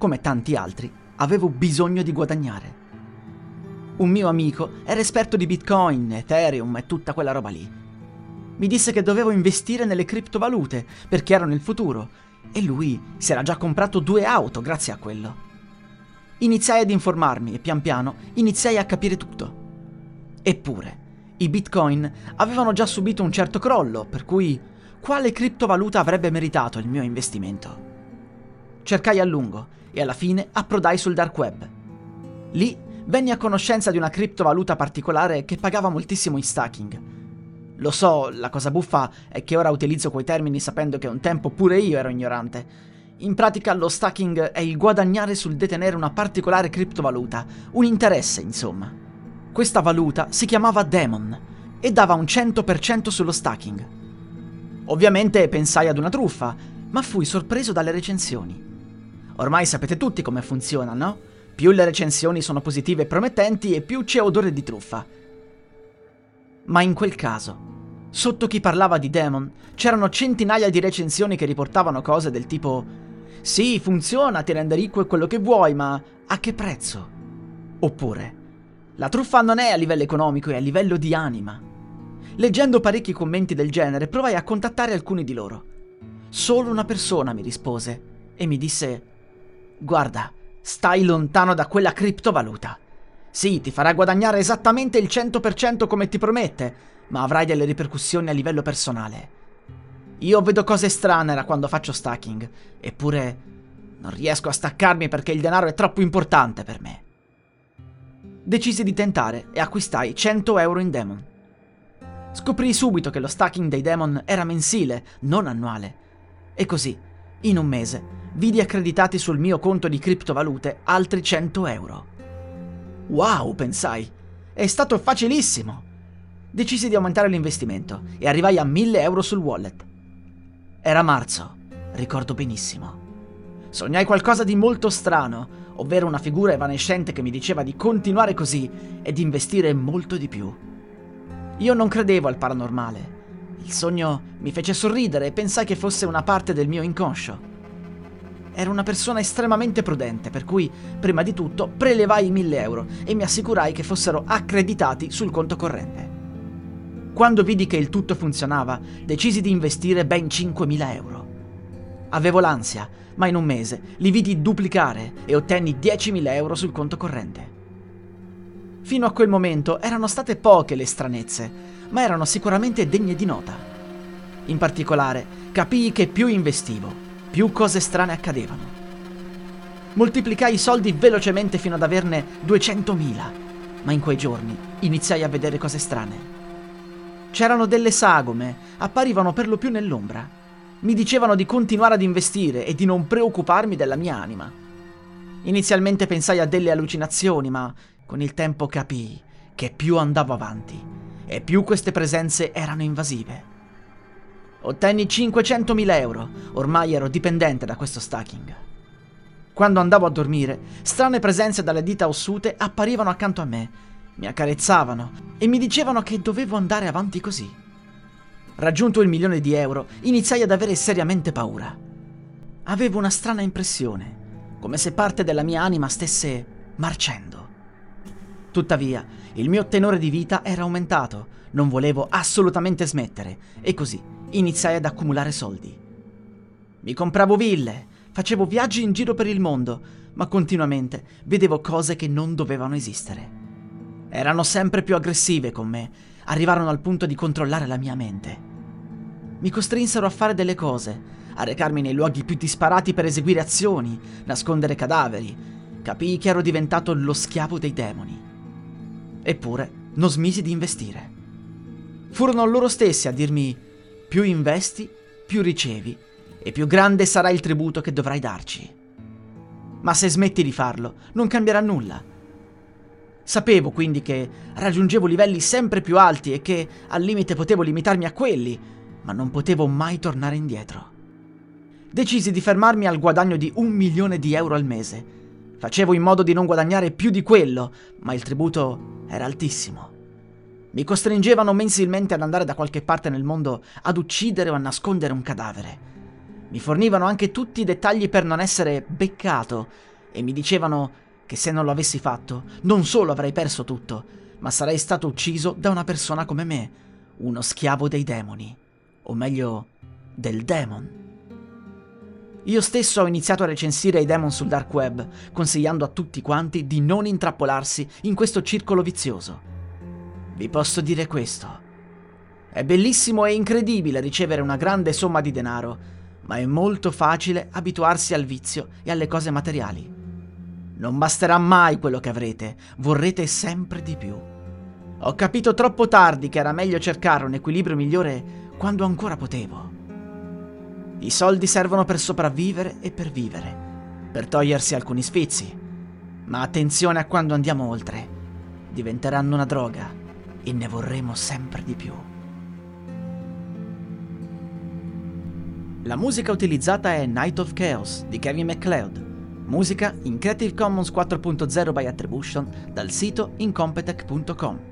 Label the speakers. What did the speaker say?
Speaker 1: come tanti altri, avevo bisogno di guadagnare. Un mio amico era esperto di Bitcoin, Ethereum e tutta quella roba lì. Mi disse che dovevo investire nelle criptovalute perché erano il futuro e lui si era già comprato due auto grazie a quello. Iniziai ad informarmi e pian piano iniziai a capire tutto. Eppure, i bitcoin avevano già subito un certo crollo, per cui quale criptovaluta avrebbe meritato il mio investimento? Cercai a lungo e alla fine approdai sul dark web. Lì venni a conoscenza di una criptovaluta particolare che pagava moltissimo in stacking. Lo so, la cosa buffa è che ora utilizzo quei termini sapendo che un tempo pure io ero ignorante. In pratica lo stacking è il guadagnare sul detenere una particolare criptovaluta, un interesse insomma. Questa valuta si chiamava Demon e dava un 100% sullo stacking. Ovviamente pensai ad una truffa, ma fui sorpreso dalle recensioni. Ormai sapete tutti come funziona, no? Più le recensioni sono positive e promettenti e più c'è odore di truffa. Ma in quel caso, sotto chi parlava di Demon, c'erano centinaia di recensioni che riportavano cose del tipo Sì, funziona, ti rende ricco e quello che vuoi, ma a che prezzo? Oppure La truffa non è a livello economico, è a livello di anima. Leggendo parecchi commenti del genere, provai a contattare alcuni di loro. Solo una persona mi rispose e mi disse: Guarda, stai lontano da quella criptovaluta. Sì, ti farà guadagnare esattamente il 100% come ti promette, ma avrai delle ripercussioni a livello personale. Io vedo cose strane da quando faccio stacking, eppure non riesco a staccarmi perché il denaro è troppo importante per me. Decisi di tentare e acquistai 100 euro in Demon. Scoprì subito che lo stacking dei Demon era mensile, non annuale. E così, in un mese, vidi accreditati sul mio conto di criptovalute altri 100 euro. Wow, pensai, è stato facilissimo. Decisi di aumentare l'investimento e arrivai a 1000 euro sul wallet. Era marzo, ricordo benissimo. Sognai qualcosa di molto strano, ovvero una figura evanescente che mi diceva di continuare così e di investire molto di più. Io non credevo al paranormale. Il sogno mi fece sorridere e pensai che fosse una parte del mio inconscio. Ero una persona estremamente prudente, per cui, prima di tutto, prelevai i 1000 euro e mi assicurai che fossero accreditati sul conto corrente. Quando vidi che il tutto funzionava, decisi di investire ben 5.000 euro. Avevo l'ansia, ma in un mese li vidi duplicare e ottenni 10.000 euro sul conto corrente. Fino a quel momento erano state poche le stranezze, ma erano sicuramente degne di nota. In particolare, capii che più investivo, più cose strane accadevano. Moltiplicai i soldi velocemente fino ad averne 200.000, ma in quei giorni iniziai a vedere cose strane. C'erano delle sagome, apparivano per lo più nell'ombra. Mi dicevano di continuare ad investire e di non preoccuparmi della mia anima. Inizialmente pensai a delle allucinazioni, ma con il tempo capii che più andavo avanti e più queste presenze erano invasive. Ottenni 500.000 euro, ormai ero dipendente da questo stacking. Quando andavo a dormire, strane presenze dalle dita ossute apparivano accanto a me, mi accarezzavano e mi dicevano che dovevo andare avanti così. Raggiunto il milione di euro, iniziai ad avere seriamente paura. Avevo una strana impressione, come se parte della mia anima stesse marcendo. Tuttavia, il mio tenore di vita era aumentato, non volevo assolutamente smettere e così iniziai ad accumulare soldi. Mi compravo ville, facevo viaggi in giro per il mondo, ma continuamente vedevo cose che non dovevano esistere. Erano sempre più aggressive con me, arrivarono al punto di controllare la mia mente. Mi costrinsero a fare delle cose, a recarmi nei luoghi più disparati per eseguire azioni, nascondere cadaveri. Capii che ero diventato lo schiavo dei demoni. Eppure non smisi di investire. Furono loro stessi a dirmi più investi, più ricevi e più grande sarà il tributo che dovrai darci. Ma se smetti di farlo, non cambierà nulla. Sapevo quindi che raggiungevo livelli sempre più alti e che al limite potevo limitarmi a quelli, ma non potevo mai tornare indietro. Decisi di fermarmi al guadagno di un milione di euro al mese. Facevo in modo di non guadagnare più di quello, ma il tributo era altissimo. Mi costringevano mensilmente ad andare da qualche parte nel mondo ad uccidere o a nascondere un cadavere. Mi fornivano anche tutti i dettagli per non essere beccato e mi dicevano che se non lo avessi fatto, non solo avrei perso tutto, ma sarei stato ucciso da una persona come me, uno schiavo dei demoni, o meglio, del demon. Io stesso ho iniziato a recensire i demon sul dark web, consigliando a tutti quanti di non intrappolarsi in questo circolo vizioso. Vi posso dire questo. È bellissimo e incredibile ricevere una grande somma di denaro, ma è molto facile abituarsi al vizio e alle cose materiali. Non basterà mai quello che avrete, vorrete sempre di più. Ho capito troppo tardi che era meglio cercare un equilibrio migliore quando ancora potevo. I soldi servono per sopravvivere e per vivere, per togliersi alcuni sfizi. Ma attenzione a quando andiamo oltre. Diventeranno una droga e ne vorremmo sempre di più. La musica utilizzata è Night of Chaos di Kevin MacLeod, musica in Creative Commons 4.0 by Attribution dal sito incompetech.com.